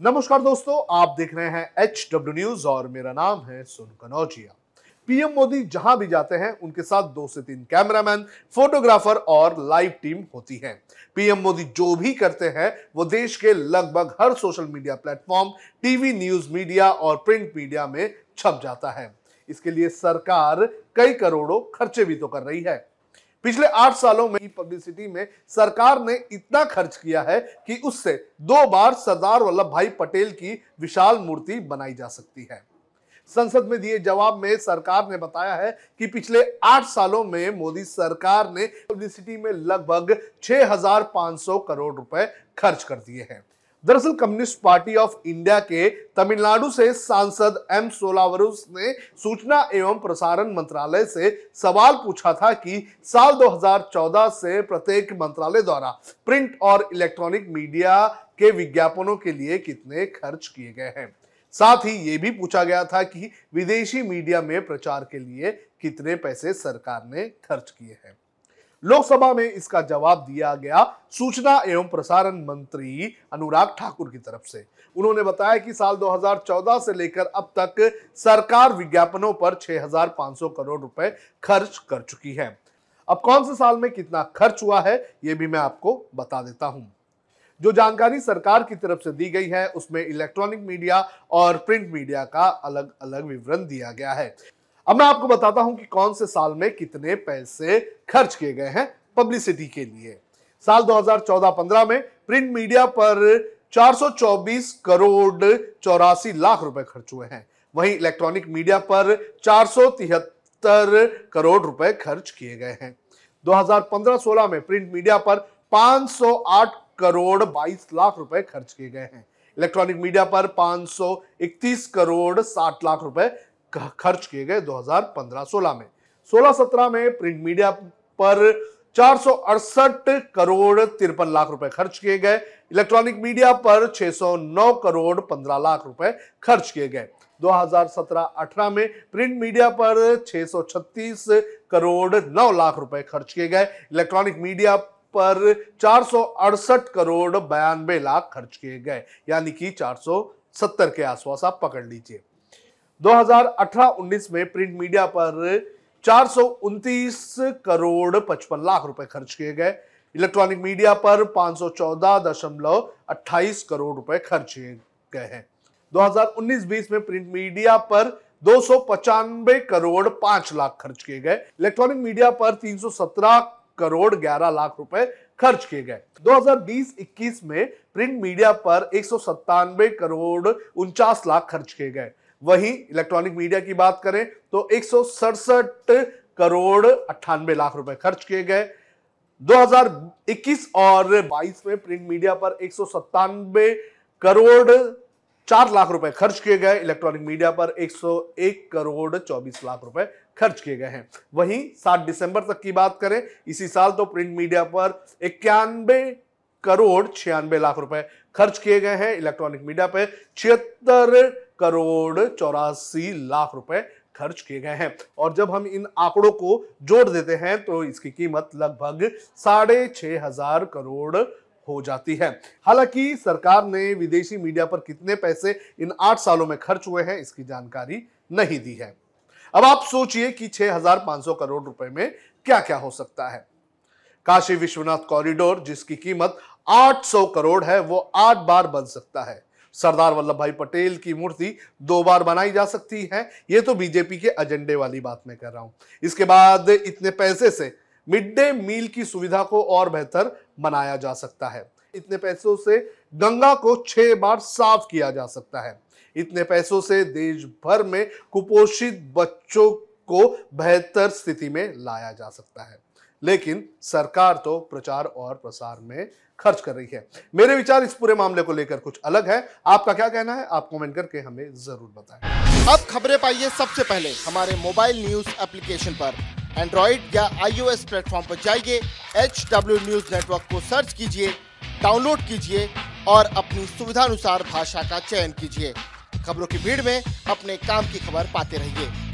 नमस्कार दोस्तों, आप देख रहे हैं एच डब्ल्यू न्यूज़ और मेरा नाम है सुन कनौजिया। पीएम मोदी जहाँ भी जाते हैं, उनके साथ दो से तीन कैमरामैन, फोटोग्राफर और लाइव टीम होती है। पीएम मोदी जो भी करते हैं, वो देश के लगभग हर social media platform, TV news media और प्रिंट मीडिया में छप जाता है। इसके लिए सरकार कई करोड़ों खर्चे भी तो कर रही है। पिछले आठ सालों में पब्लिसिटी में सरकार ने इतना खर्च किया है कि उससे दो बार सरदार वल्लभ भाई पटेल की विशाल मूर्ति बनाई जा सकती है। संसद में दिए जवाब में सरकार ने बताया है कि पिछले आठ सालों में मोदी सरकार ने पब्लिसिटी में लगभग 6,500 करोड़ रुपए खर्च कर दिए हैं। दरअसल कम्युनिस्ट पार्टी ऑफ़ इंडिया के तमिलनाडु से सांसद एम सोलावरुस ने सूचना एवं प्रसारण मंत्रालय से सवाल पूछा था कि साल 2014 से प्रत्येक मंत्रालय द्वारा प्रिंट और इलेक्ट्रॉनिक मीडिया के विज्ञापनों के लिए कितने खर्च किए गए हैं? साथ ही ये भी पूछा गया था कि विदेशी मीडिया में प्रचार के लिए कितने पैसे सरकार ने खर्च किए हैं? लोकसभा में इसका जवाब दिया गया सूचना एवं प्रसारण मंत्री अनुराग ठाकुर की तरफ़ से। उन्होंने बताया कि साल 2014 से लेकर अब तक सरकार विज्ञापनों पर 6,500 करोड़ रुपए खर्च कर चुकी है। अब कौन से साल में कितना खर्च हुआ है यह भी मैं आपको बता देता हूँ। जो जानकारी सरकार की तरफ़ से दी गई है उसमें इलेक्ट्रॉनिक मीडिया और प्रिंट मीडिया का अलग अलग विवरण दिया गया है। अब मैं आपको बताता हूँ कि कौन से साल में कितने पैसे खर्च किए गए हैं पब्लिसिटी के लिए। साल 2014-15 में प्रिंट मीडिया पर 424 करोड़ चौरासी लाख रुपए खर्च हुए हैं। वहीं इलेक्ट्रॉनिक मीडिया पर चार सौ तिहत्तर करोड़ रुपए खर्च किए गए हैं। 2015-16 में प्रिंट मीडिया पर 508 करोड़ 22 लाख रुपए खर्च किए गए हैं। इलेक्ट्रॉनिक मीडिया पर 531 करोड़ 60 लाख रुपए खर्च किए गए 2015-16 में। 16-17 में प्रिंट मीडिया पर चार सौ अड़सठ करोड़ तिरपन लाख रुपए खर्च किए गए। इलेक्ट्रॉनिक मीडिया पर 609 करोड़ 15 लाख रुपए खर्च किए गए। 2017-18 में प्रिंट मीडिया पर 636 करोड़ 9 लाख रुपए खर्च किए गए। इलेक्ट्रॉनिक मीडिया पर चार सौ अड़सठ करोड़ बयानबे लाख खर्च किए गए। यानी कि 470 के आसपास आप पकड़ लीजिए। 2018-19 में प्रिंट मीडिया पर चार सौ उनतीस करोड़ 55 लाख रुपए खर्च किए गए। इलेक्ट्रॉनिक मीडिया पर 514.28 करोड़ रुपए खर्च किए गए हैं। 2019-20 में प्रिंट मीडिया पर दो करोड़ पाँच लाख खर्च किए गए। इलेक्ट्रॉनिक मीडिया पर 317 करोड़ 11 लाख रुपए खर्च किए गए। 2020-21 में प्रिंट मीडिया पर एक सौ सत्तानबे करोड़ उनचास लाख खर्च किए गए। वहीं इलेक्ट्रॉनिक मीडिया की बात करें तो एक सौ सड़सठ करोड़ अट्ठानबे लाख रुपए खर्च किए गए। 2021 और 22 में प्रिंट मीडिया पर एक सौ सत्तानबे करोड़ चार लाख रुपए खर्च किए गए। इलेक्ट्रॉनिक मीडिया पर 101 करोड़ 24 लाख रुपए खर्च किए गए हैं। वहीं 7 दिसंबर तक की बात करें, इसी साल तो प्रिंट मीडिया पर इक्यानवे करोड़ छियानवे लाख रुपए खर्च किए गए हैं। इलेक्ट्रॉनिक मीडिया पर छिहत्तर करोड़ चौरासी लाख रुपए खर्च किए गए हैं। और जब हम इन आंकड़ों को जोड़ देते हैं तो इसकी कीमत लगभग साढ़े छह हज़ार करोड़ हो जाती है। हालाँकि सरकार ने विदेशी मीडिया पर कितने पैसे इन आठ सालों में खर्च हुए हैं इसकी जानकारी नहीं दी है। अब आप सोचिए कि 6,500 करोड़ रुपए में क्या क्या हो सकता है। काशी विश्वनाथ कॉरिडोर जिसकी कीमत 800 करोड़ है वो आठ बार बन सकता है। सरदार वल्लभ भाई पटेल की मूर्ति दो बार बनाई जा सकती है। ये तो बीजेपी के एजेंडे वाली बात मैं कर रहा हूँ। इसके बाद इतने पैसे से मिड डे मील की सुविधा को और बेहतर बनाया जा सकता है। इतने पैसों से गंगा को छह बार साफ़ किया जा सकता है। इतने पैसों से देश भर में कुपोषित बच्चों को बेहतर स्थिति में लाया जा सकता है। लेकिन सरकार तो प्रचार और प्रसार में खर्च कर रही है। मेरे विचार इस पूरे मामले को लेकर कुछ अलग है। आपका क्या कहना है? आप कमेंट करके हमें ज़रूर बताएँ। अब खबरें पाइए सबसे पहले। हमारे मोबाइल न्यूज़ एप्लीकेशन पर। एंड्रॉइड या आईओएस प्लेटफॉर्म पर जाइए एच डब्ल्यू न्यूज़ नेटवर्क को सर्च कीजिए, डाउनलोड कीजिए और अपनी सुविधानुसार भाषा का चयन कीजिए। खबरों की भीड़ में अपने काम की खबर पाते रहिए।